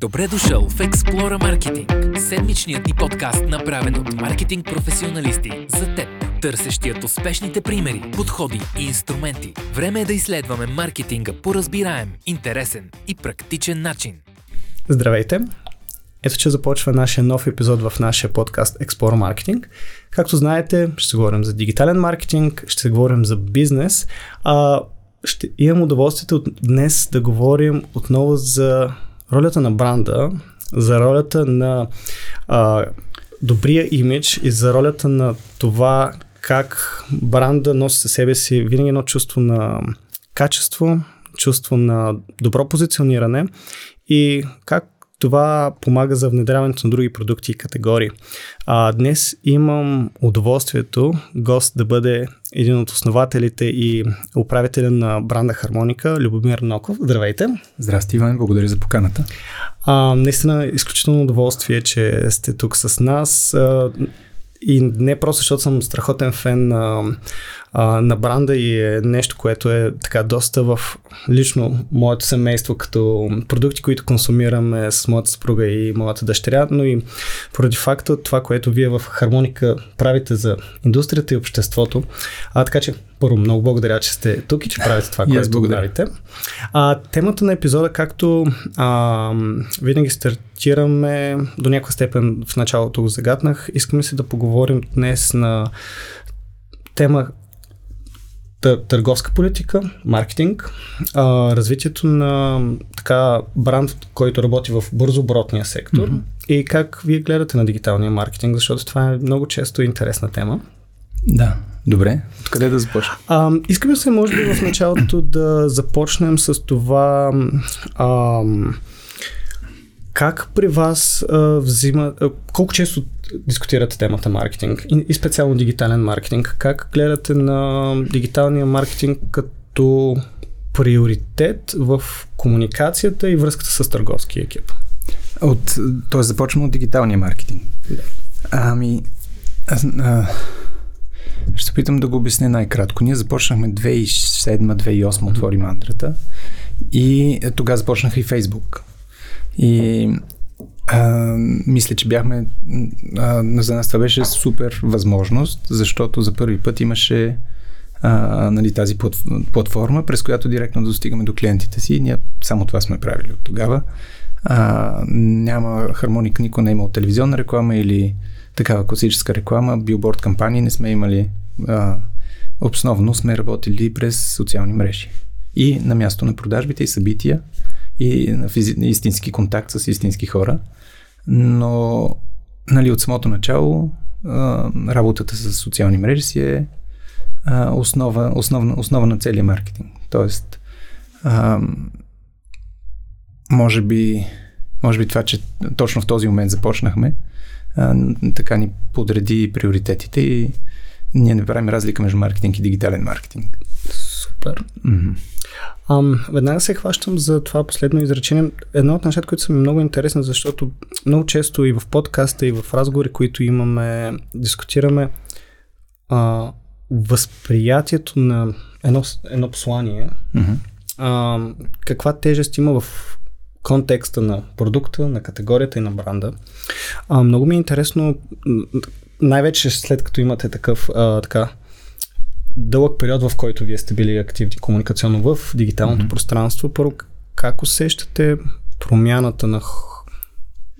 Добре дошъл в Explora Marketing, седмичният ни подкаст, направен от маркетинг професионалисти за теб, търсещият успешните примери, подходи и инструменти. Време е да изследваме маркетинга по разбираем, интересен и практичен начин. Здравейте! Ето, че започва нашия нов епизод в нашия подкаст Explore Marketing. Както знаете, ще говорим за дигитален маркетинг, ще говорим за бизнес. А, ще имам удоволствието днес да говорим отново за ролята на бранда, за ролята на а, добрия имидж и за ролята на това как бранда носи със себе си винаги едно чувство на качество, чувство на добро позициониране и как това помага за внедряването на други продукти и категории. А, днес имам удоволствието гост да бъде един от основателите и управителя на бранда Хармоника, Любомир Ноков. Здравейте! Здрасти, Иван, благодаря за поканата. А, наистина, изключително удоволствие, че сте тук с нас. А, и не просто защото съм страхотен фен на, а, на бранда и е нещо, което е така доста в лично моето семейство, като продукти, които консумираме с моята съпруга и моята дъщеря, но и поради факта това, което вие в Хармоника правите за индустрията и обществото. А, така че, първо, много благодаря, че сте тук и че правите това, което правите. А, темата на епизода, както а, винаги стартираме до някаква степен в началото го загаднах, искаме се да поговорим днес на тема търговска политика, маркетинг, а, развитието на така бранд, който работи в бързо оборотния сектор mm-hmm. и как вие гледате на дигиталния маркетинг, защото това е много често интересна тема. Да, добре. Откъде да започнем? А, искаме се, може би, в началото да започнем с това а, как при вас а, взима, а, колко често дискутирате темата маркетинг и, и специално дигитален маркетинг? Как гледате на дигиталния маркетинг като приоритет в комуникацията и връзката с търговския екип? От, т.е. започваме от дигиталния маркетинг. Да. Ами, аз, а, ще опитам да го обясня най-кратко. Ние започнахме 2007-2008 отвори мандрата и тогава започнаха и Фейсбук. И мисля, че бяхме. А, за нас това беше супер възможност, защото за първи път имаше а, нали, тази платформа, през която директно достигаме до клиентите си. Ние само това сме правили от тогава. А, няма хармоник, никой не е имал телевизионна реклама или такава класическа реклама, билборд кампании не сме имали. А, основно сме работили през социални мрежи. И на място на продажбите и събития и на физи... истински контакт с истински хора. Но нали, от самото начало а, работата с социални мрежи си е а, основа, основна, основа на целия маркетинг. Тоест, а, може би, може би това, че точно в този момент започнахме, а, така ни подреди приоритетите и ние не правим разлика между маркетинг и дигитален маркетинг. Супер. Mm-hmm. Ам, веднага се хващам за това последно изречение. Едно от нещата, които са ми много интересни, защото много често и в подкаста, и в разговори, които имаме, дискутираме а, възприятието на едно, едно послание, mm-hmm. а, каква тежест има в контекста на продукта, на категорията и на бранда. А, много ми е интересно, най-вече след като имате такъв а, така дълъг период, в който вие сте били активни комуникационно в дигиталното mm-hmm. пространство, първо как усещате промяната на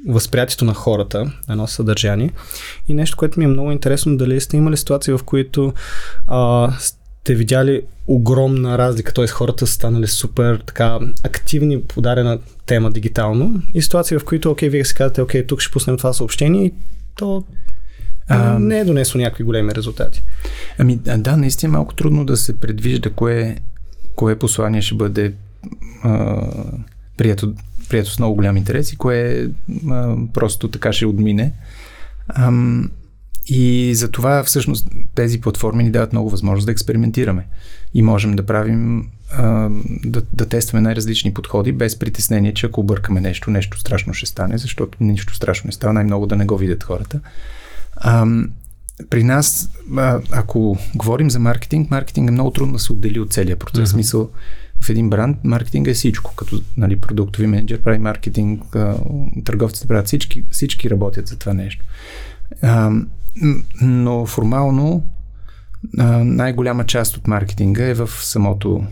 възприятието на хората, едно съдържание. И нещо, което ми е много интересно, дали сте имали ситуации, в които а, сте видяли огромна разлика, т.е. хората са станали супер така активни по дадена тема дигитално и ситуации, в които, окей, вие си казвате, окей, тук ще пуснем това съобщение и то а, не е донесло някакви големи резултати. Ами да, наистина е малко трудно да се предвижда кое, кое послание ще бъде а, прието, прието с много голям интерес и кое а, просто така ще отмине. А, и за това всъщност тези платформи ни дават много възможност да експериментираме и можем да правим, а, да, да тестваме най-различни подходи без притеснение, че ако объркаме нещо, нещо страшно ще стане, защото нищо страшно не става, най-много да не го видят хората. При нас, а, ако говорим за маркетинг, маркетинг е много трудно да се отдели от целия процес. Mm-hmm. Смисъл, в един бранд маркетинг е всичко, като нали, продуктови менеджер прави маркетинг, търговците правят всички, всички работят за това нещо. А, но формално а, най-голяма част от маркетинга е в самото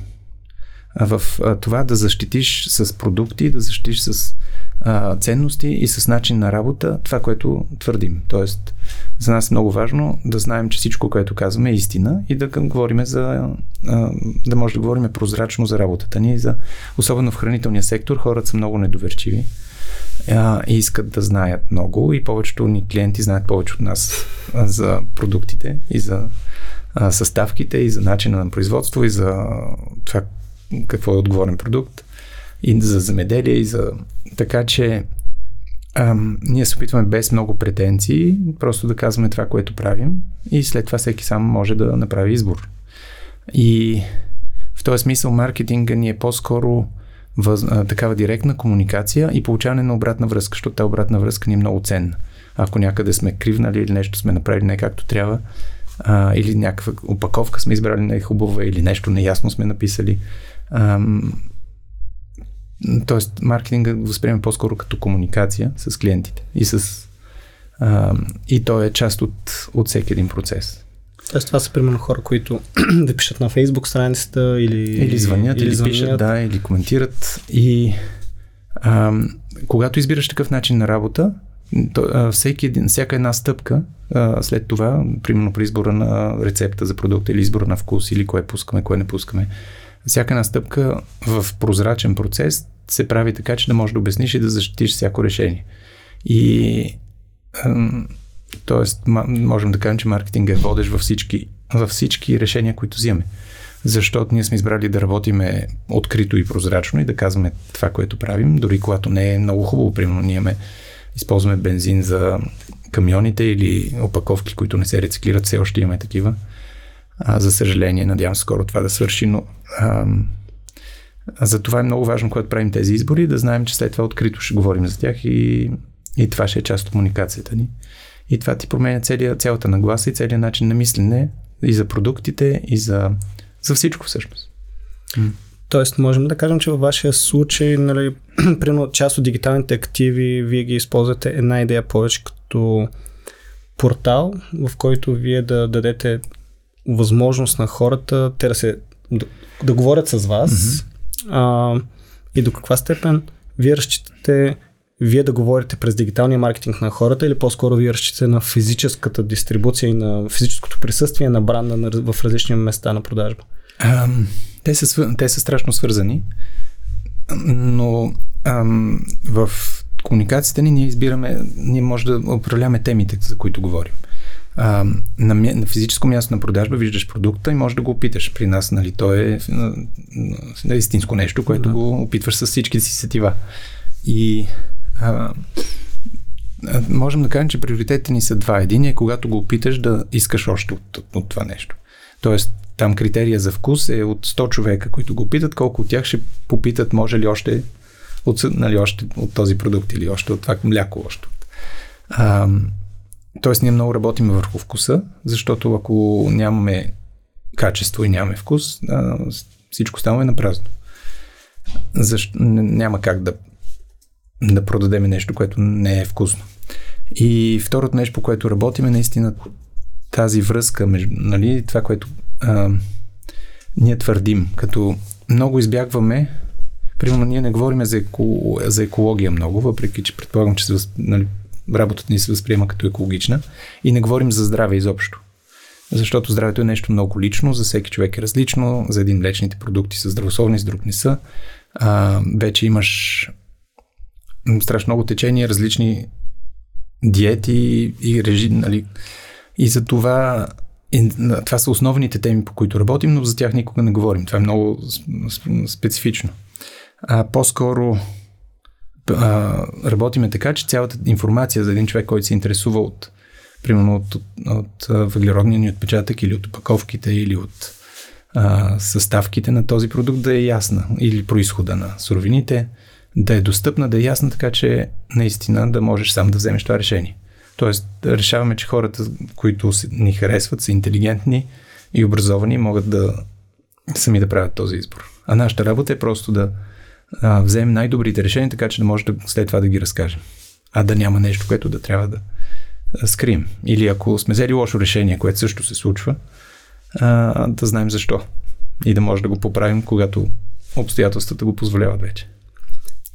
в това да защитиш с продукти, да защитиш с а, ценности и с начин на работа това, което твърдим. Тоест, за нас е много важно да знаем, че всичко, което казваме е истина и да говорим за, а, да може да говорим прозрачно за работата ни. За, особено в хранителния сектор хората са много недоверчиви а, и искат да знаят много и повечето ни клиенти знаят повече от нас а, за продуктите и за съставките и за начина на производство и за това какво е отговорен продукт и за земеделие и за... Така че ам, ние се опитваме без много претенции, просто да казваме това, което правим и след това всеки сам може да направи избор. И в този смисъл маркетинга ни е по-скоро въз, а, такава директна комуникация и получаване на обратна връзка, защото тази обратна връзка ни е много ценна. Ако някъде сме кривнали или нещо сме направили не както трябва, а, или някаква опаковка сме избрали не хубава или нещо неясно сме написали. Ам, тоест, маркетинга го възприема по-скоро като комуникация с клиентите и с ам, и то е част от, от всеки един процес. Тоест това са примерно хора, които да пишат на фейсбук страницата или... Или звънят, или, или звънят. пишат, да, или коментират. И ам, когато избираш такъв начин на работа, то, а, всеки всяка една стъпка а, след това, примерно при избора на рецепта за продукта или избора на вкус или кое пускаме, кое не пускаме, всяка една стъпка в прозрачен процес се прави така, че да можеш да обясниш и да защитиш всяко решение. И т.е. можем да кажем, че маркетинг е водещ във всички, във всички решения, които взимаме. Защото ние сме избрали да работиме открито и прозрачно и да казваме това, което правим, дори когато не е много хубаво. Примерно ние ме, използваме бензин за камионите или опаковки, които не се рециклират, все още имаме такива. А, за съжаление, надявам се скоро това да свърши, но а, за това е много важно, когато правим тези избори, да знаем, че след това открито ще говорим за тях и, и това ще е част от комуникацията ни. И това ти променя целия, цялата нагласа и целият начин на мислене и за продуктите, и за, за всичко всъщност. Тоест, можем да кажем, че във вашия случай, нали, примерно част от дигиталните активи, вие ги използвате една идея повече като портал, в който вие да дадете възможност на хората те да се да, да говорят с вас mm-hmm. а, и до каква степен вие разчитате вие да говорите през дигиталния маркетинг на хората или по-скоро вие разчитате на физическата дистрибуция и на физическото присъствие на бранда в различни места на продажба? Ам, те, са, те са страшно свързани, но ам, в комуникацията ни ние избираме, ние може да управляваме темите, за които говорим а, на, на физическо място на продажба виждаш продукта и можеш да го опиташ. При нас, нали, то е, е истинско нещо, което да. го опитваш с всички си сетива. И а, можем да кажем, че приоритетите ни са два. Един е когато го опиташ да искаш още от, от, от това нещо. Тоест, там критерия за вкус е от 100 човека, които го питат, колко от тях ще попитат, може ли още от, нали, още от този продукт или още от това мляко. Още. А, Тоест, ние много работим върху вкуса, защото ако нямаме качество и нямаме вкус, всичко става е на празно. Защо, няма как да, да продадем нещо, което не е вкусно. И второто нещо, по което работим е наистина тази връзка между, нали, това, което а, ние твърдим, като много избягваме, примерно ние не говорим за, еко, за екология много, въпреки че предполагам, че нали, работата ни се възприема като екологична и не говорим за здраве изобщо. Защото здравето е нещо много лично, за всеки човек е различно, за един млечните продукти са здравословни, с друг не са. А, вече имаш страшно много течения, различни диети и режим, нали. И за това и, това са основните теми, по които работим, но за тях никога не говорим. Това е много специфично. А, по-скоро а, работиме така, че цялата информация за един човек, който се интересува от, примерно от, от, от въглеродния ни отпечатък или от опаковките или от а, съставките на този продукт да е ясна или происхода на суровините, да е достъпна, да е ясна, така че наистина да можеш сам да вземеш това решение. Тоест, решаваме, че хората, които ни харесват, са интелигентни и образовани, могат да сами да правят този избор. А нашата работа е просто да а, вземем най-добрите решения, така че да може да, след това да ги разкажем. А да няма нещо, което да трябва да скрием. Или ако сме взели лошо решение, което също се случва, а, да знаем защо. И да може да го поправим, когато обстоятелствата го позволяват вече.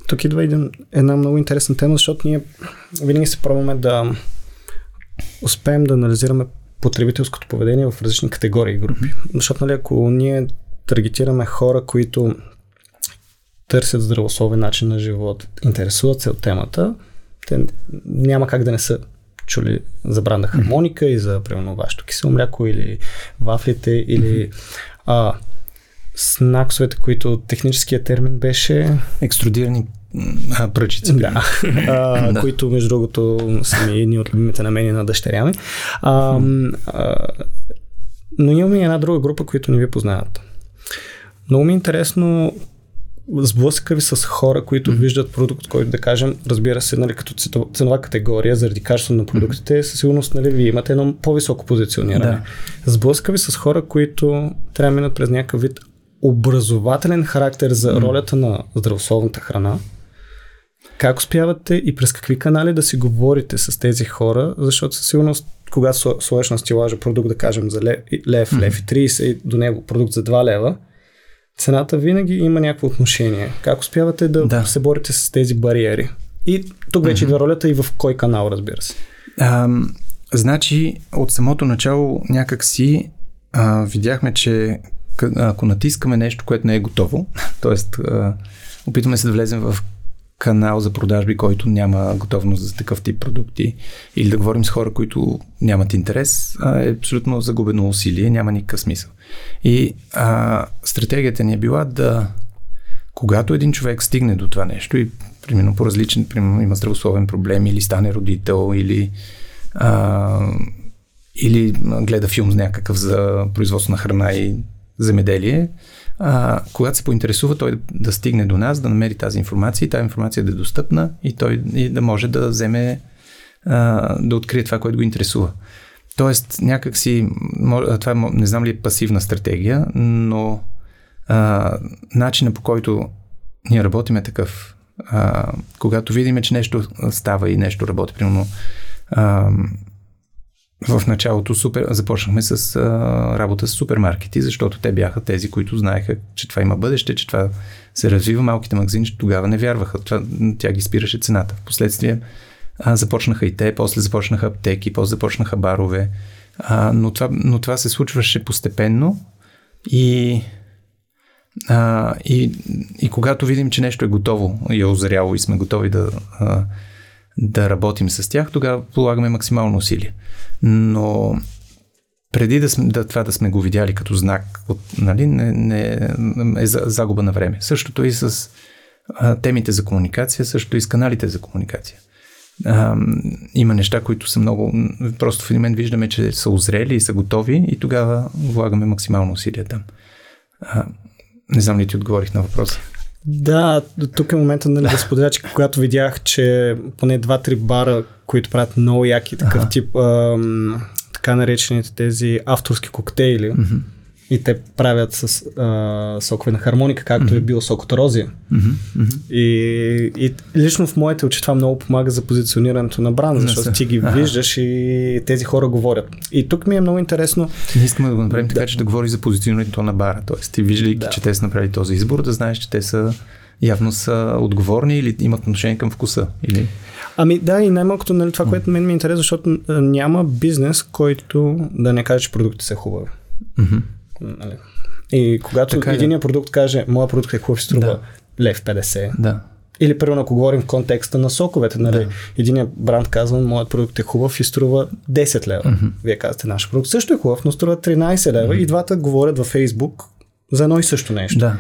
Тук идва един, една много интересна тема, защото ние винаги се пробваме да успеем да анализираме потребителското поведение в различни категории и групи. Mm-hmm. Защото, нали, ако ние таргетираме хора, които търсят здравословен начин на живот, интересуват се от темата, те няма как да не са чули за бранда хармоника и за, примерно, вашето кисело мляко или вафлите или а, снаксовете, които техническия термин беше... Екструдирани а, пръчици. Да. а, да. Които, между другото, са ми едни от любимите на мен и на дъщеря ми. А, а, но имаме една друга група, които не ви познават. Много ми е интересно сблъска ви с хора, които mm-hmm. виждат продукт, който да кажем, разбира се, нали, като ценова категория, заради качеството на продуктите, mm-hmm. със сигурност нали, ви имате едно по-високо позициониране. Да. Сблъска ви с хора, които трябва да минат през някакъв вид образователен характер за mm-hmm. ролята на здравословната храна. Как успявате и през какви канали да си говорите с тези хора, защото със сигурност, когато сложиш на стилажа продукт, да кажем, за лев, лев, лев и 30 и до него продукт за 2 лева, цената винаги има някакво отношение. Как успявате да, да. се борите с тези бариери? И тук вече mm-hmm. идва ролята и в кой канал, разбира се. А, значи, от самото начало някак си а, видяхме, че ако натискаме нещо, което не е готово, т.е. опитваме се да влезем в канал за продажби, който няма готовност за такъв тип продукти, или да говорим с хора, които нямат интерес, е абсолютно загубено усилие, няма никакъв смисъл. И а, стратегията ни е била да, когато един човек стигне до това нещо и примерно по различен, примерно има здравословен проблем, или стане родител, или а, или гледа филм с някакъв за производство на храна и земеделие, а, когато се поинтересува той да, стигне до нас, да намери тази информация и тази информация да е достъпна и той и да може да вземе, а, да открие това, което го интересува. Тоест, някакси, това е, не знам ли е пасивна стратегия, но а, начина по който ние работим е такъв. А, когато видим, че нещо става и нещо работи, примерно а, в началото супер, започнахме с а, работа с супермаркети, защото те бяха тези, които знаеха, че това има бъдеще, че това се развива. Малките магазини тогава не вярваха. Това, тя ги спираше цената. Впоследствие а, започнаха и те, после започнаха аптеки, после започнаха барове. А, но, това, но това се случваше постепенно и, а, и, и когато видим, че нещо е готово и е озряло и сме готови да, а, да работим с тях, тогава полагаме максимално усилие. Но преди да, сме, да това да сме го видяли като знак, от, нали, не, не, е загуба на време. Същото и с а, темите за комуникация, също и с каналите за комуникация. А, има неща, които са много. Просто в един момент виждаме, че са озрели и са готови, и тогава влагаме максимално усилия там. А, не знам ли ти отговорих на въпроса. Да, тук е момента нали, да споделя, че когато видях, че поне 2-3 бара, които правят много яки такъв ага. тип ам, така наречените тези авторски коктейли, mm-hmm. И те правят с а, сокове на хармоника, както mm-hmm. е бил сок от розия. Mm-hmm. И, и лично в моите очи това много помага за позиционирането на бранд, защото ти ги ага. виждаш и тези хора говорят. И тук ми е много интересно. Ние искаме да го направим така, че да говори за позиционирането на бара. Тоест, ти виждайки, да. че те са направили този избор, да знаеш, че те са явно са отговорни или имат отношение към вкуса. Или... Ами да, и най-малкото нали, това, което мен ми е интересно, защото няма бизнес, който да не каже, че продуктите са хубави. Mm-hmm. Нали? И когато така, един да. продукт каже, моят продукт е хубав, струва да. лев 50. Да. Или, примерно, ако говорим в контекста на соковете, нали? Да. Единият бранд казва, моят продукт е хубав и струва 10 лева. Mm-hmm. Вие казвате, нашия продукт също е хубав, но струва 13 лева mm-hmm. и двата говорят във Фейсбук за едно и също нещо. Да.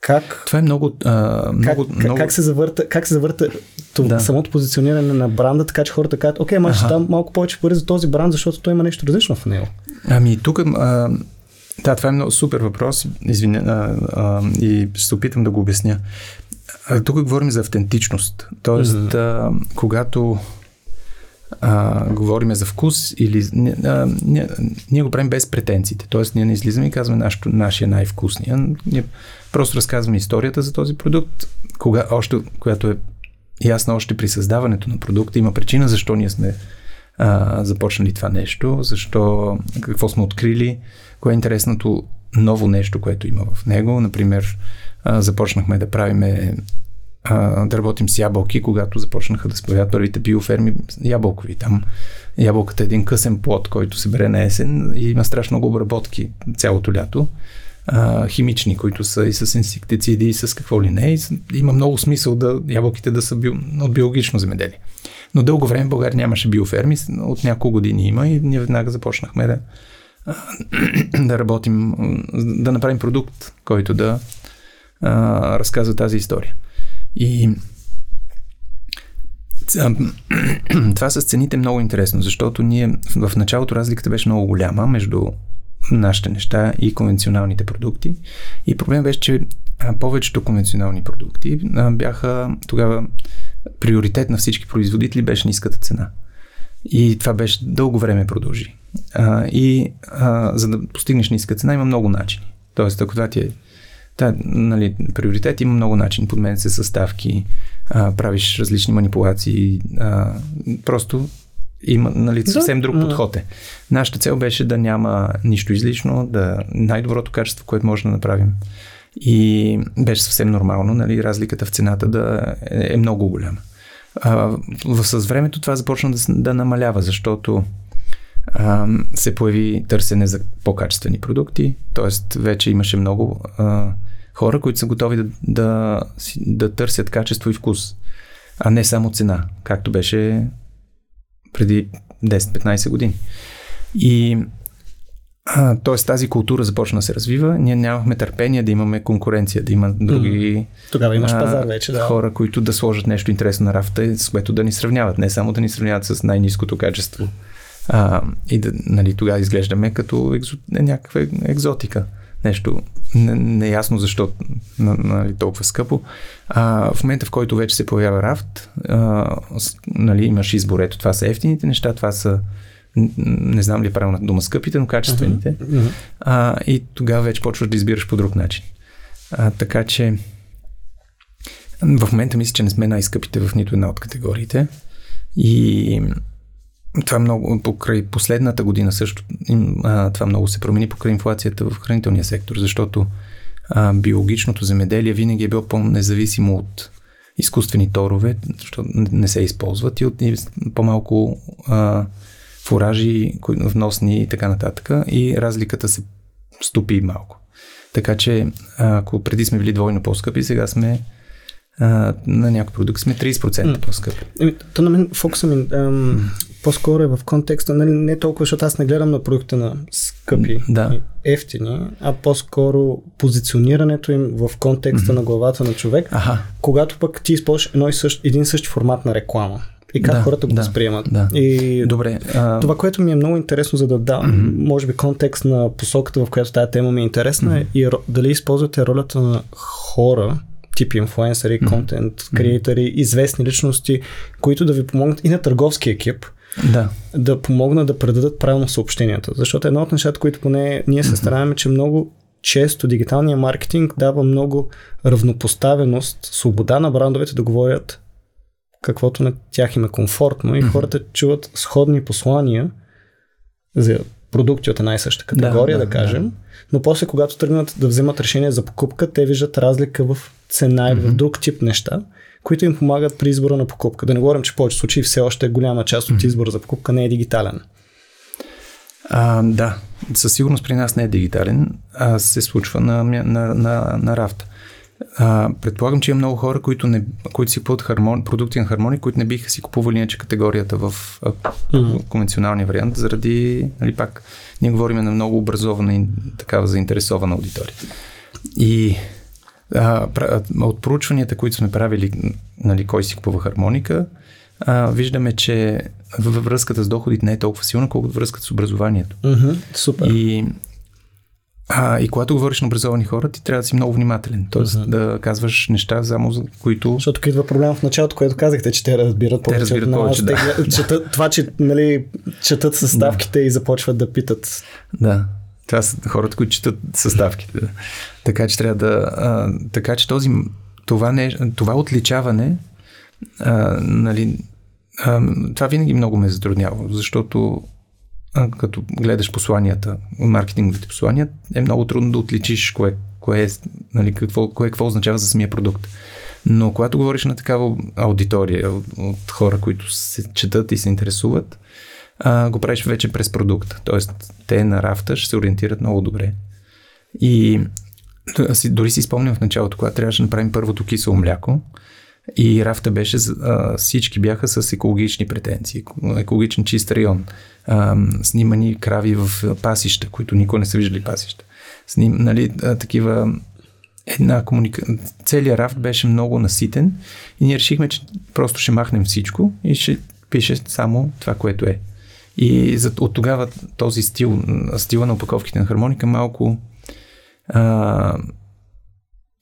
Как, Това е много. А, много, как, много... как се завърта, как се завърта това, да. самото позициониране на бранда, така че хората кажат, окей, ама ще дам малко повече пари за този бранд, защото той има нещо различно в него. Ами тук. А, да, това е много супер въпрос. Извиня, а, а, и ще се опитам да го обясня. А, тук говорим за автентичност. Тоест, mm-hmm. а, когато а, говориме за вкус или а, ние, ние го правим без претенциите. Тоест ние не излизаме и казваме нашото, нашия най-вкусния. Ние просто разказваме историята за този продукт, кога, още, която е ясна още при създаването на продукта. Има причина защо ние сме а, започнали това нещо, защо, какво сме открили, кое е интересното ново нещо, което има в него. Например, а, започнахме да правиме да работим с ябълки, когато започнаха да се появят първите биоферми ябълкови. Там ябълката е един късен плод, който се бере на есен и има страшно много обработки цялото лято. А, химични, които са и с инсектициди, и с какво ли не. И има много смисъл да ябълките да са био, от биологично земеделие. Но дълго време в България нямаше биоферми, от няколко години има и ние веднага започнахме да, да работим, да направим продукт, който да а, разказва тази история. И това с цените е много интересно, защото ние в началото разликата беше много голяма между нашите неща и конвенционалните продукти. И проблем беше, че повечето конвенционални продукти бяха тогава приоритет на всички производители беше ниската цена. И това беше дълго време продължи. и за да постигнеш ниска цена има много начини. Тоест, ако това ти е Та, нали, приоритет има много начин. Подменят се съставки, а, правиш различни манипулации. А, просто има нали, съвсем друг подход е. Нашата цел беше да няма нищо излишно, да най-доброто качество, което може да направим. И беше съвсем нормално, нали, разликата в цената да е, е много голяма. А, с времето това започна да, да намалява, защото а, се появи търсене за по-качествени продукти, т.е. вече имаше много а, хора, които са готови да, да, да търсят качество и вкус, а не само цена, както беше преди 10-15 години. И т.е. тази култура започна да се развива. Ние нямахме търпение да имаме конкуренция, да има други Тогава имаш а, пазар вече, да. хора, които да сложат нещо интересно на рафта, с което да ни сравняват. Не само да ни сравняват с най-низкото качество. А, и да, нали, тогава изглеждаме като екзо, някаква екзотика нещо неясно защо нали, толкова скъпо. А, в момента, в който вече се появява рафт, а, нали, имаш избор. Ето, това са ефтините неща, това са не знам ли е правилна дума, скъпите, но качествените. Uh-huh. А, и тогава вече почваш да избираш по друг начин. А, така че в момента мисля, че не сме най-скъпите в нито една от категориите. И това е много, покрай последната година също, а, това много се промени покрай инфлацията в хранителния сектор, защото а, биологичното земеделие винаги е било по-независимо от изкуствени торове, защото не се използват и от и по-малко а, фуражи, вносни и така нататък и разликата се стопи малко. Така че ако преди сме били двойно по-скъпи, сега сме а, на някои продукти сме 30% mm. по-скъпи. То на мен фокуса ми ам, по-скоро е в контекста, нали, не толкова, защото аз не гледам на продукта на скъпи да. и ефтини, а по-скоро позиционирането им в контекста mm-hmm. на главата на човек, Аха. когато пък ти използваш едно и същ, един същ формат на реклама. И как да, хората го да, възприемат. Да. И Добре. А... Това, което ми е много интересно, за да дам, mm-hmm. може би, контекст на посоката, в която тази тема ми е интересна, mm-hmm. и дали използвате ролята на хора, тип инфлуенсъри, контент, mm-hmm. креатори, известни личности, които да ви помогнат и на търговски екип, да. да помогнат да предадат правилно съобщенията. Защото едно от нещата, които поне ние се стараем, че много често дигиталният маркетинг дава много равнопоставеност, свобода на брандовете да говорят каквото на тях им е комфортно и хората чуват сходни послания за продукти от една и съща категория, да, да, да кажем, да. но после когато тръгнат да вземат решение за покупка, те виждат разлика в цена или mm-hmm. в друг тип неща, които им помагат при избора на покупка. Да не говорим, че в повече случаи все още голяма част от избора за покупка не е дигитален. А, да, със сигурност при нас не е дигитален, а се случва на, на, на, на рафта. А, предполагам, че има много хора, които, не, които си купуват хармон, продукти на хармония, които не биха си купували иначе категорията в а, mm-hmm. конвенционалния вариант, заради, нали пак, ние говорим на много образована и такава заинтересована аудитория. И а, от проучванията, които сме правили, нали, кой си купува хармоника, а, виждаме, че във връзката с доходите не е толкова силна, колкото връзката с образованието. Mm-hmm, супер. И А, и когато говориш на образовани хора, ти трябва да си много внимателен. Тоест uh-huh. да казваш неща, само за които. Защото идва проблем в началото, което казахте, че те разбират повече. Те разбират повече, да. Те, четат, това, че нали, четат съставките да. и започват да питат. Да. Това са хората, които четат съставките. Да. Така че трябва да. А, така че този. Това, не, това отличаване. А, нали, а, това винаги много ме затруднява, защото като гледаш посланията, маркетинговите послания, е много трудно да отличиш кое, кое, нали, какво, кое какво означава за самия продукт. Но когато говориш на такава аудитория от, от хора, които се четат и се интересуват, а, го правиш вече през продукт. Тоест, те на рафта ще се ориентират много добре. И дори си спомням в началото, когато трябваше да направим първото кисело мляко, и рафта беше, а, всички бяха с екологични претенции, екологичен чист район, снимани крави в пасища, които никой не са виждали пасища. Сним, нали, такива една комуника... Целият рафт беше много наситен и ние решихме, че просто ще махнем всичко и ще пише само това, което е. И за, от тогава този стил, стила на опаковките на хармоника малко а,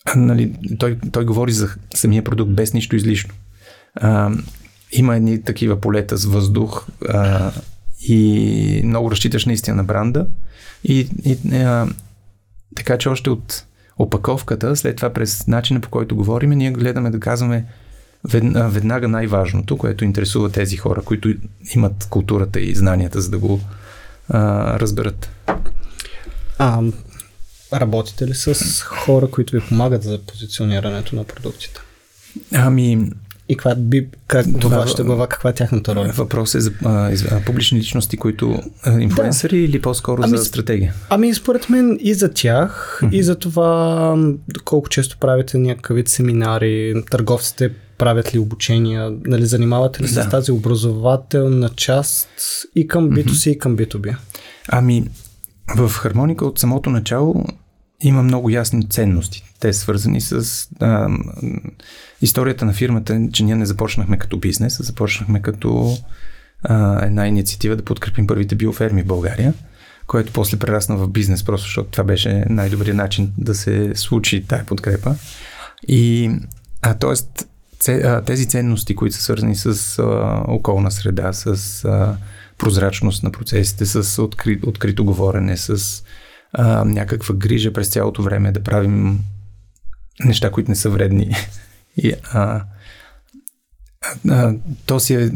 нали, той, той говори за самия продукт без нищо излишно. А, има едни такива полета с въздух а, и много разчиташ наистина на бранда. И, и а, така че още от опаковката, след това през начина по който говорим, ние гледаме да казваме веднага най-важното, което интересува тези хора, които имат културата и знанията, за да го а, разберат. А, Работите ли с хора, които ви помагат за позиционирането на продуктите? Ами, и каква би, как, това, вашата глава, каква е тяхната роля? Въпрос е за а, а, публични личности, които а, инфлуенсъри да. или по-скоро ами, за стратегия? Ами според мен и за тях, mm-hmm. и за това колко често правите някакъв вид семинари, търговците правят ли обучения, нали, занимавате ли се да. с тази образователна част и към B2C, mm-hmm. и към B2B? Ами, в хармоника от самото начало има много ясни ценности. Те са свързани с а, историята на фирмата, че ние не започнахме като бизнес, а започнахме като а, една инициатива да подкрепим първите биоферми в България, което после прерасна в бизнес, просто защото това беше най-добрият начин да се случи тая подкрепа. И, а, тоест, тези ценности, които са свързани с а, околна среда, с а, прозрачност на процесите, с откри, открито говорене, с а, някаква грижа през цялото време да правим неща, които не са вредни. И, а, а, то си е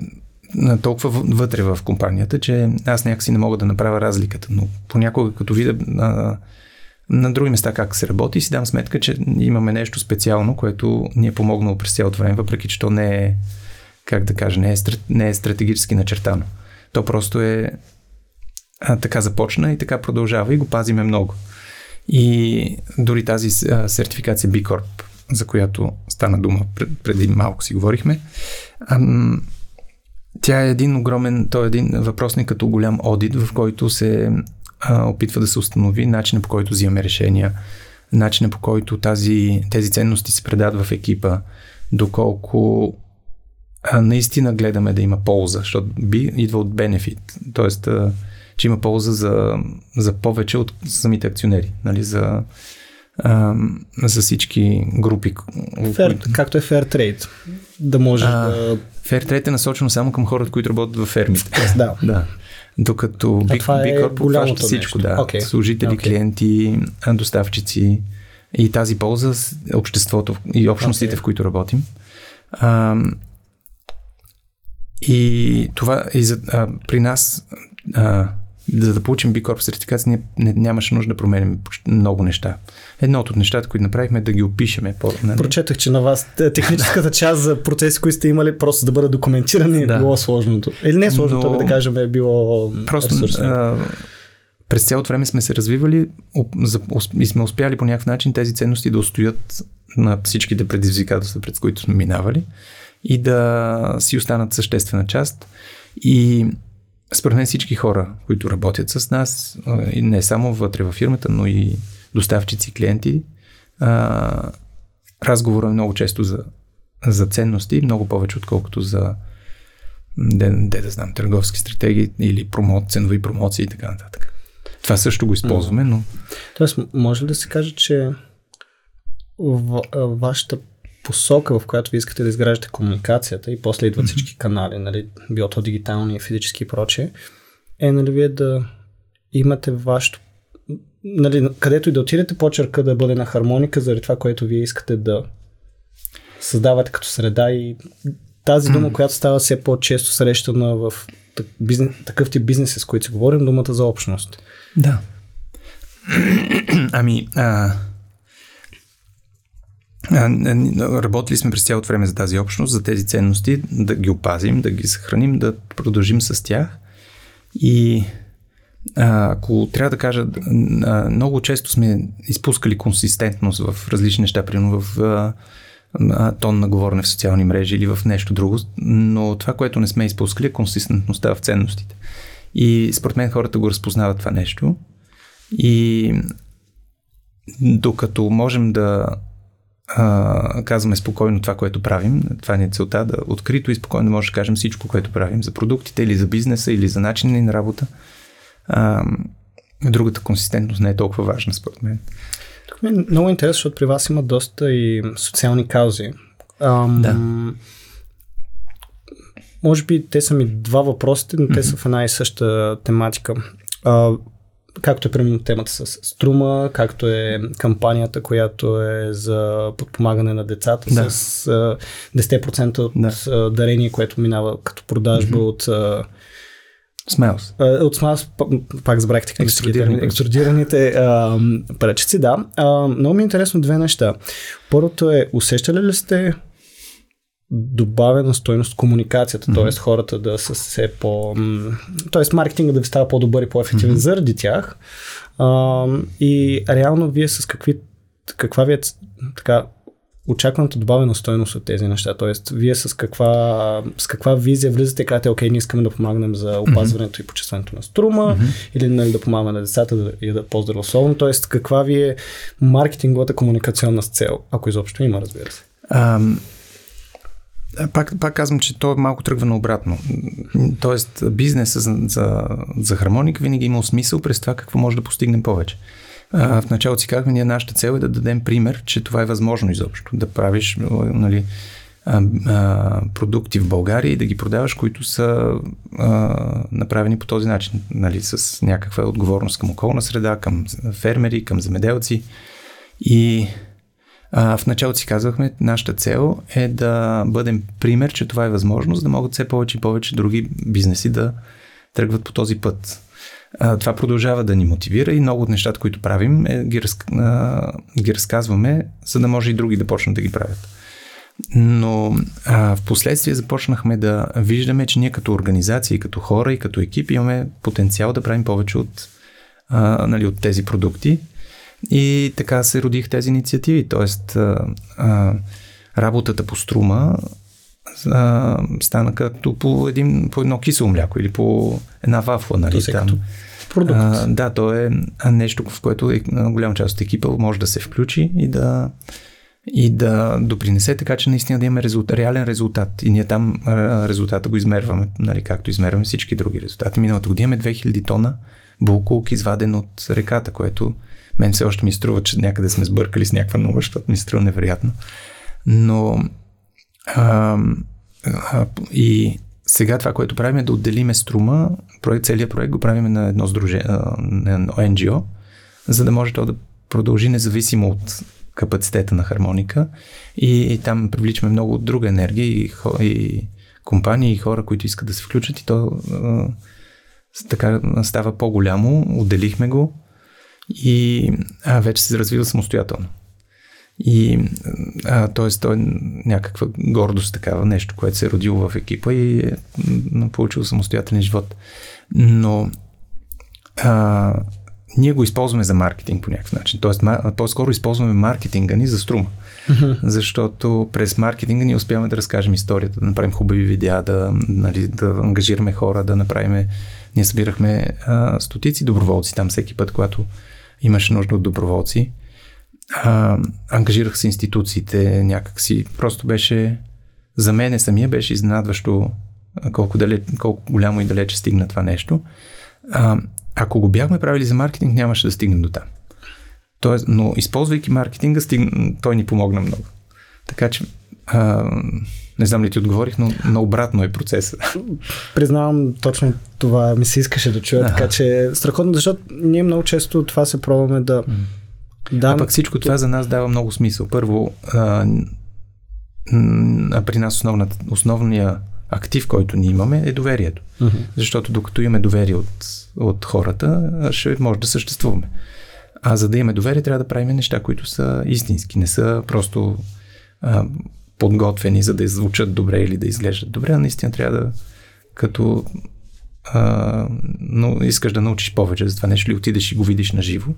толкова вътре в компанията, че аз някакси не мога да направя разликата, но понякога като видя а, на други места как се работи, си дам сметка, че имаме нещо специално, което ни е помогнало през цялото време, въпреки че то не е, как да кажа, не е, не е стратегически начертано. То просто е а, така започна и така продължава и го пазиме много. И дори тази а, сертификация B Corp, за която стана дума пред, преди малко си говорихме, ам, тя е един огромен, той е един въпросник като голям одит, в който се а, опитва да се установи начина по който взимаме решения, начина по който тази, тези ценности се предават в екипа, доколко а, наистина гледаме да има полза, защото би идва от бенефит, т.е. че има полза за, за повече от самите акционери, нали, за, а, за всички групи. Fair. Както е Fair Trade, да може а, да... Fair Trade е насочено само към хората, които работят във фермите. да. да. Докато Big, Big Corp обхваща всичко, нещо. да. Okay. Служители, okay. клиенти, доставчици и тази полза обществото и общностите, okay. в които работим. А, и това и за, а, при нас, а, за да получим B Corp сертификация, ние не, нямаше нужда да променим много неща. Едното от нещата, които направихме е да ги опишеме. По, нали? Прочетах, че на вас техническата част за процеси, които сте имали, просто да бъдат документирани, е да. е било сложното. Или не е сложното, Но... да кажем, е било Просто а, през цялото време сме се развивали и сме успяли по някакъв начин тези ценности да устоят на всичките предизвикателства, пред които сме минавали и да си останат съществена част. И според мен всички хора, които работят с нас, не само вътре във фирмата, но и доставчици, клиенти, разговора е много често за, за ценности, много повече отколкото за де, де да знам, търговски стратегии или промот, ценови промоции и така нататък. Това също го използваме, но... Тоест, може ли да се каже, че в, вашата посока, в която ви искате да изграждате комуникацията и после идват всички канали, нали, било то дигитални, физически и прочее, е нали вие да имате вашето нали, където и да отидете, почерка да бъде на хармоника заради това, което вие искате да създавате като среда и тази дума, mm. която става все по-често срещана в бизнес, такъв тип бизнеси, с които си говорим, думата за общност. Да. ами, а, Работили сме през цялото време за тази общност, за тези ценности, да ги опазим, да ги съхраним, да продължим с тях. И ако трябва да кажа, много често сме изпускали консистентност в различни неща, примерно в тон на говорене в социални мрежи или в нещо друго, но това, което не сме изпускали е консистентността в ценностите. И според мен хората го разпознават това нещо. И докато можем да а, казваме спокойно това, което правим. Това ни е целта да открито и спокойно може да кажем всичко, което правим за продуктите или за бизнеса или за начина на работа. А, другата консистентност не е толкова важна, според мен. Тук ми е много интересно, защото при вас има доста и социални каузи. Ам, да. Може би те са ми два въпросите, но те са в една и съща тематика. А, както е примерно темата с Струма, както е кампанията, която е за подпомагане на децата да. с а, 10% от да. дарение, което минава като продажба mm-hmm. от Смелс. От Смелс, пак забрах така екстрадираните, екстрадираните пречици, да. А, много ми е интересно две неща. Първото е, усещали ли сте добавена стойност комуникацията, mm-hmm. т.е. хората да са все по... т.е. маркетинга да ви става по-добър и по-ефективен mm-hmm. заради тях. А, и реално вие с какви, каква ви е така, очакваната добавена стойност от тези неща? Тоест, вие с каква, с каква визия влизате и казвате, окей, ние искаме да помагнем за опазването mm-hmm. и почистването на струма, mm-hmm. или нали, да помагаме на децата да ядат по-здравословно. Тоест, каква ви е маркетинговата комуникационна цел, ако изобщо има, разбира се? Um пак, пак казвам, че то е малко тръгва на обратно. Тоест, бизнесът за, за, за хармоник винаги е имал смисъл през това какво може да постигнем повече. А, в началото си казахме, ние нашата цел е да дадем пример, че това е възможно изобщо. Да правиш нали, а, а, продукти в България и да ги продаваш, които са а, направени по този начин, нали, с някаква отговорност към околна среда, към фермери, към земеделци. И а, в началото си казвахме, нашата цел е да бъдем пример, че това е възможно, за да могат все повече и повече други бизнеси да тръгват по този път. А, това продължава да ни мотивира и много от нещата, които правим, е, ги, раз, а, ги разказваме, за да може и други да почнат да ги правят. Но а, в последствие започнахме да виждаме, че ние като организация, и като хора, и като екип имаме потенциал да правим повече от, а, нали, от тези продукти и така се родих тези инициативи. Тоест, а, а, работата по струма а, стана като по, един, по едно кисело мляко или по една вафла. Нали, то там. продукт. А, да, то е нещо, в което е, голяма част от екипа може да се включи и да, и да допринесе така, че наистина да имаме резултат, реален резултат. И ние там резултата го измерваме, нали, както измерваме всички други резултати. Миналата година имаме 2000 тона булкулк изваден от реката, което мен все още ми струва, че някъде сме сбъркали с някаква нова, защото ми струва невероятно. Но а, а, и сега това, което правим е да отделиме струма, проект, целият проект го правим на едно сдружение, на NGO, за да може то да продължи независимо от капацитета на хармоника. И, и там привличаме много друга енергия и, и компании и хора, които искат да се включат и то а, така става по-голямо, отделихме го и а, вече се развива самостоятелно. И, а, т.е. той е някаква гордост такава, нещо, което се е родило в екипа и е получил самостоятелен живот. Но а, ние го използваме за маркетинг по някакъв начин. Тоест, по-скоро използваме маркетинга ни за струма. Uh-huh. Защото през маркетинга ние успяваме да разкажем историята, да направим хубави видеа, да, нали, да ангажираме хора, да направим... Ние събирахме а, стотици доброволци там всеки път, когато имаше нужда от доброволци. А, ангажирах се институциите някакси. Просто беше, за мене самия беше изненадващо колко, далеч, колко голямо и далече стигна това нещо. А, ако го бяхме правили за маркетинг, нямаше да стигнем до там. Тоест, но използвайки маркетинга, стигна, той ни помогна много. Така че, а, не знам ли ти отговорих, но на обратно е процесът. Признавам, точно това ми се искаше да чуя, така че страхотно, защото ние много често това се пробваме да... Да, а пък всичко това за нас дава много смисъл. Първо, а, а при нас основната, основния актив, който ни имаме, е доверието. Uh-huh. Защото докато имаме доверие от, от хората, ще може да съществуваме. А за да имаме доверие, трябва да правим неща, които са истински, не са просто а, подготвени, за да звучат добре или да изглеждат добре, а наистина трябва да, като а, но искаш да научиш повече за това нещо, ли отидеш и го видиш на живо,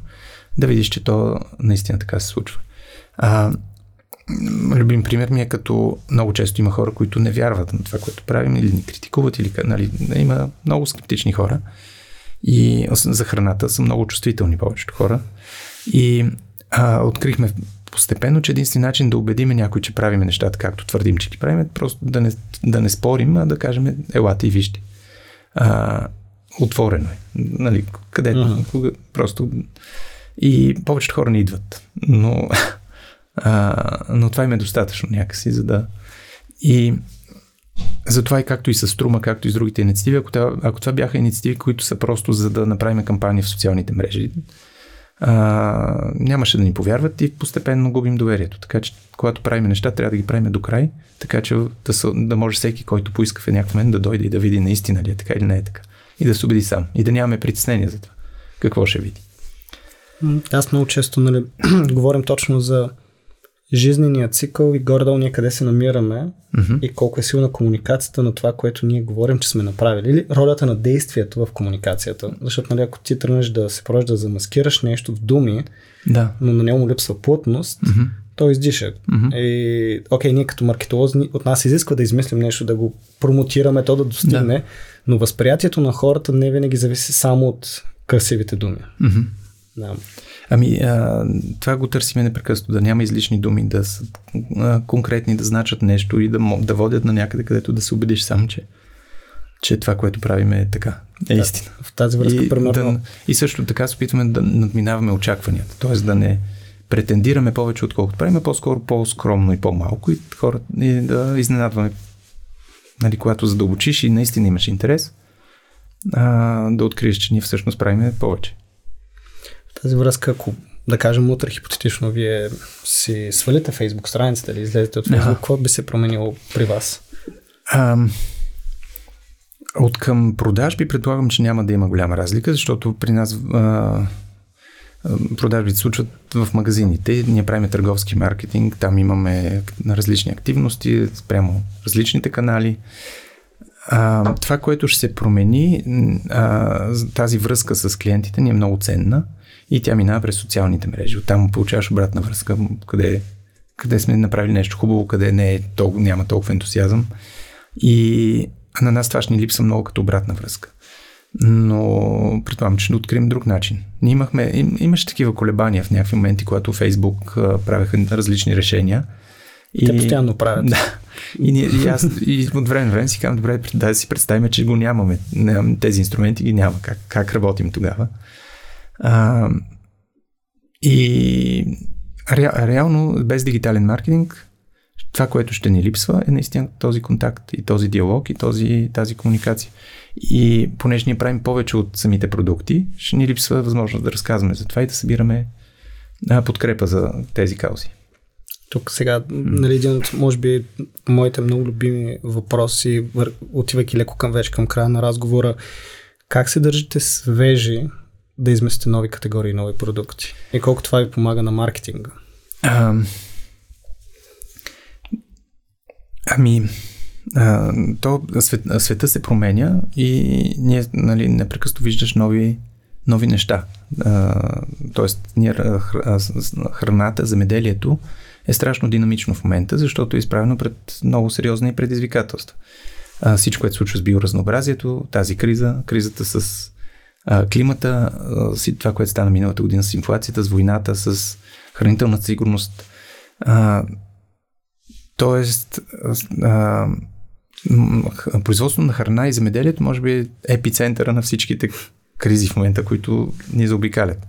да видиш, че то наистина така се случва. А, любим пример ми е като много често има хора, които не вярват на това, което правим или ни критикуват, или нали, има много скептични хора и за храната са много чувствителни повечето хора. И а, открихме постепенно, че единствен начин да убедиме някой, че правиме нещата както твърдим, че ги правим, е просто да не, да не спорим, а да кажем, елате и вижте. А, отворено е. Нали, където, uh-huh. кога, просто... И повечето хора не идват. Но, а, но това им е достатъчно някакси, за да... И затова и както и с Струма, както и с другите инициативи, ако това, ако това бяха инициативи, които са просто за да направим кампания в социалните мрежи, а, нямаше да ни повярват и постепенно губим доверието. Така че, когато правим неща, трябва да ги правим до край, така че да, са, да може всеки, който поиска в някакъв момент да дойде и да види наистина ли е така или не е така. И да се убеди сам. И да нямаме притеснение за това. Какво ще види. Аз много често нали, говорим точно за жизнения цикъл и горе-долу ние къде се намираме mm-hmm. и колко е силна комуникацията на това, което ние говорим, че сме направили. Или ролята на действието в комуникацията. Защото нали, ако ти тръгнеш да се прожда да замаскираш нещо в думи, да. но на него му липсва плътност, mm-hmm. то издиша. Mm-hmm. И, окей, ние като маркетолози от нас изисква да измислим нещо, да го промотираме, то да достигне, да. но възприятието на хората не винаги зависи само от красивите думи. Mm-hmm. Да. Ами, а, това го търсиме непрекъснато, да няма излишни думи, да са а, конкретни, да значат нещо и да, да водят на някъде, където да се убедиш сам, че, че това, което правим е така, е истина. В тази връзка, и, примерно. Да, и също така се опитваме да надминаваме очакванията, т.е. да не претендираме повече, отколкото правим, по-скоро по-скромно и по-малко и хората и да изненадваме, нали, когато задълбочиш и наистина имаш интерес, а, да откриеш, че ние всъщност правим повече тази връзка, ако да кажем утре хипотетично вие си свалите фейсбук страницата или излезете от фейсбук, какво би се променило при вас? А, от към продажби предполагам, че няма да има голяма разлика, защото при нас а, продажбите случват в магазините. Ние правим търговски маркетинг, там имаме различни активности, спрямо различните канали. А, това, което ще се промени, а, тази връзка с клиентите ни е много ценна и тя минава през социалните мрежи. Оттам получаваш обратна връзка, къде, къде сме направили нещо хубаво, къде не е, толкова, няма толкова ентусиазъм. И на нас това ще ни липса много като обратна връзка. Но предполагам, че ще открием друг начин. Ние имахме, им, имаше такива колебания в някакви моменти, когато Фейсбук правеха различни решения. И, Те постоянно правят. Да. И, ние, и аз и от време на време си казвам, добре, да си представим, че го нямаме. Тези инструменти ги няма. Как, как работим тогава? А, и ре, реално, без дигитален маркетинг, това, което ще ни липсва, е наистина този контакт и този диалог и този, тази комуникация. И понеже ние правим повече от самите продукти, ще ни липсва възможност да разказваме за това и да събираме а, подкрепа за тези каузи. Тук сега, нали, един от, може би, моите много любими въпроси, отивайки леко към вече към края на разговора, как се държите свежи да изместите нови категории, нови продукти? И колко това ви помага на маркетинга? А, ами, а, то свет, света се променя и ние нали, непрекъснато виждаш нови, нови неща. А, тоест, ние, храната, земеделието е страшно динамично в момента, защото е изправено пред много сериозни предизвикателства. А, всичко, което се случва с биоразнообразието, тази криза, кризата с климата, а, това, което стана миналата година с инфлацията, с войната, с хранителната сигурност. А, тоест, а, производство на храна и земеделието може би е епицентъра на всичките кризи в момента, които ни заобикалят.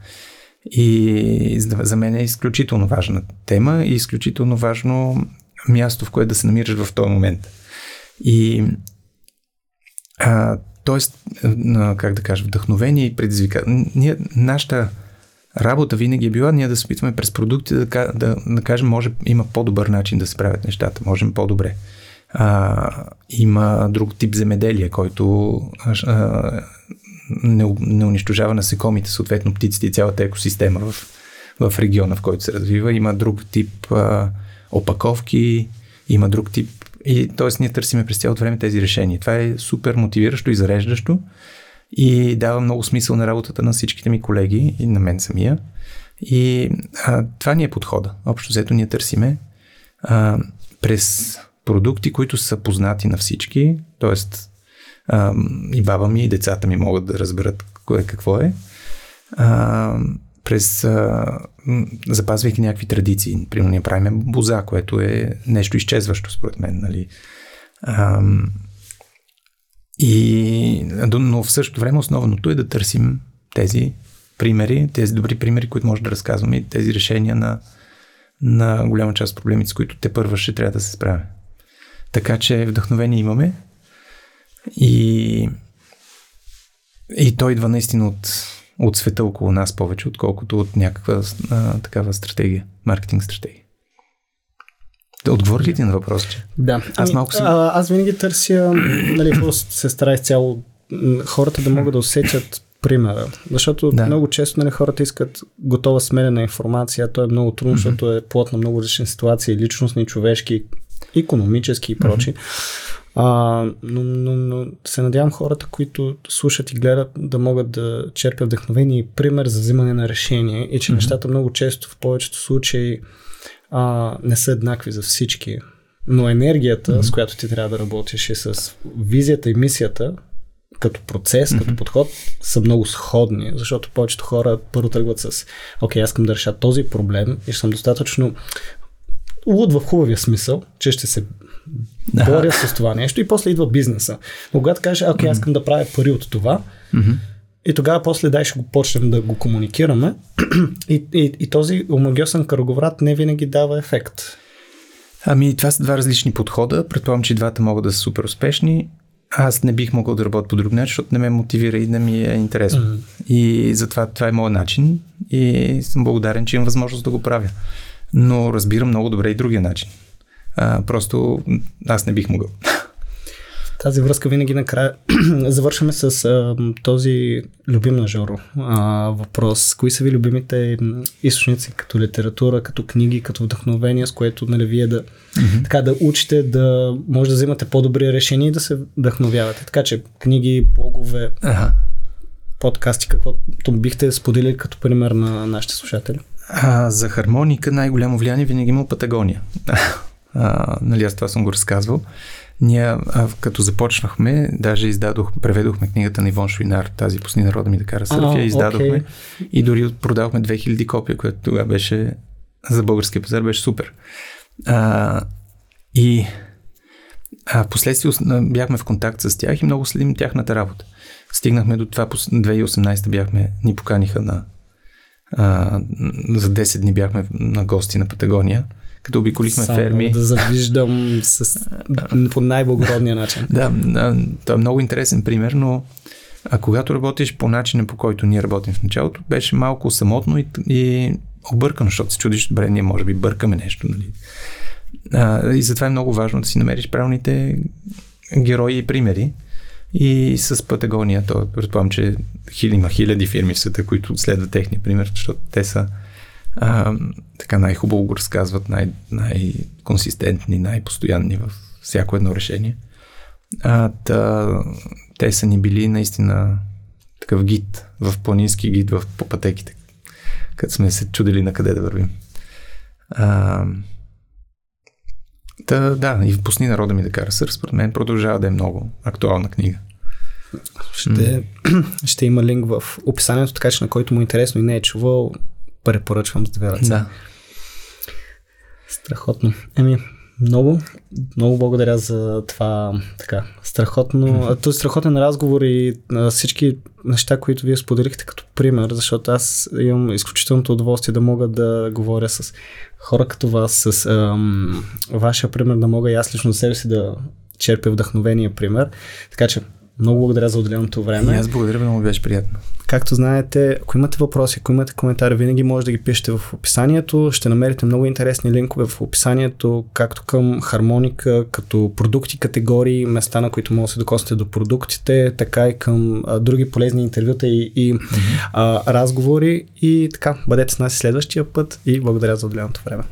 И за мен е изключително важна тема и изключително важно място, в което да се намираш в този момент. И а, тоест, как да кажа, вдъхновение и предизвика. Ние, нашата работа винаги е била ние да се опитваме през продукти да, да, да кажем, може има по-добър начин да се правят нещата, можем по-добре. А, има друг тип земеделие, който а, не, не унищожава насекомите, съответно птиците и цялата екосистема в, в региона, в който се развива. Има друг тип а, опаковки, има друг тип и т.е. ние търсиме през цялото време тези решения. Това е супер мотивиращо и зареждащо и дава много смисъл на работата на всичките ми колеги и на мен самия. И а, това ни е подхода. Общо взето ние търсиме а, през продукти, които са познати на всички, т.е. и баба ми и децата ми могат да разберат кое какво е, а, през а, запазвайки някакви традиции. Примерно ние правим боза, което е нещо изчезващо според мен. Нали? А, и, но в същото време основното е да търсим тези примери, тези добри примери, които може да разказваме и тези решения на, на голяма част от проблемите, с които те първа ще трябва да се справя. Така че вдъхновение имаме и, и той идва наистина от, от света около нас повече, отколкото от някаква а, такава стратегия, маркетинг стратегия. Да отговори ли ти на въпроса? Да. Аз ами, малко си... А, аз винаги търся, нали, просто се старая цяло хората да могат да усетят примера. Защото да. много често нали, хората искат готова сменена информация, то е много трудно, mm-hmm. защото е плод на много различни ситуации, личностни, човешки, економически и прочи. Mm-hmm. А, но, но, но се надявам хората, които слушат и гледат, да могат да черпят вдъхновение и пример за взимане на решение и че mm-hmm. нещата много често в повечето случаи а, не са еднакви за всички. Но енергията, mm-hmm. с която ти трябва да работиш и с визията и мисията, като процес, mm-hmm. като подход, са много сходни, защото повечето хора първо тръгват с окей, аз искам да реша този проблем и съм достатъчно луд в хубавия смисъл, че ще се да. боря с това нещо и после идва бизнеса. Но когато кажеш, окей, аз искам да правя пари от това, mm-hmm. и тогава после дай ще го почнем да го комуникираме и, и, и този омагиосен кръговрат не винаги дава ефект. Ами това са два различни подхода. Предполагам, че двата могат да са супер успешни. Аз не бих могъл да работя по друг начин, защото не ме мотивира и да ми е интересно. Mm-hmm. И затова това е моят начин и съм благодарен, че имам възможност да го правя. Но разбирам много добре и другия начин. А, просто аз не бих могъл. Тази връзка винаги накрая завършваме с а, този любим на Жоро а, въпрос. Кои са ви любимите източници като литература, като книги, като вдъхновение, с което нали, вие да, mm-hmm. така, да учите, да може да взимате по-добри решения и да се вдъхновявате. Така че книги, блогове, ага. подкасти, каквото бихте споделили като пример на нашите слушатели? А, за хармоника най-голямо влияние винаги има Патагония. А, нали, аз това съм го разказвал. Ние, а, като започнахме, даже издадох, преведохме книгата на Ивон Шуинар, тази Пусни народа ми да кара сърфия, издадохме okay. и дори продавахме 2000 копия, което тогава беше за българския пазар беше супер. А, и а, последствие бяхме в контакт с тях и много следим тяхната работа. Стигнахме до това, 2018 бяхме, ни поканиха на а, за 10 дни бяхме на гости на Патагония като обиколихме Само ферми. да завиждам с, по най-благородния начин. Да, това е много интересен пример, но а когато работиш по начина, по който ние работим в началото, беше малко самотно и, и объркано, защото се чудиш, добре, ние може би бъркаме нещо. Нали? А, и затова е много важно да си намериш правилните герои и примери. И с Патагония, то предполагам, че има хиляди фирми в света, които следват техния пример, защото те са а, така най-хубаво го разказват, най- най-консистентни, най-постоянни в всяко едно решение. А, та, те са ни били наистина такъв гид, в планински гид в, по пътеките, като сме се чудили на къде да вървим. А, та, да, и в Пусни народа ми да кара сър, според мен продължава да е много актуална книга. Ще, mm. ще има линк в описанието, така че на който му е интересно и не е чувал, препоръчвам с две ръце. Да. Страхотно. Еми, Много, много благодаря за това така страхотно, mm-hmm. този страхотен разговор и а, всички неща, които вие споделихте като пример, защото аз имам изключителното удоволствие да мога да говоря с хора като вас, с ам, вашия пример, да мога и аз лично себе си да черпя вдъхновение пример. Така че много благодаря за отделеното време. И аз благодаря, много беше приятно. Както знаете, ако имате въпроси, ако имате коментари, винаги може да ги пишете в описанието. Ще намерите много интересни линкове в описанието, както към хармоника, като продукти, категории, места, на които може да се докоснете до продуктите, така и към а, други полезни интервюта и, и mm-hmm. а, разговори. И така, бъдете с нас следващия път и благодаря за отделеното време.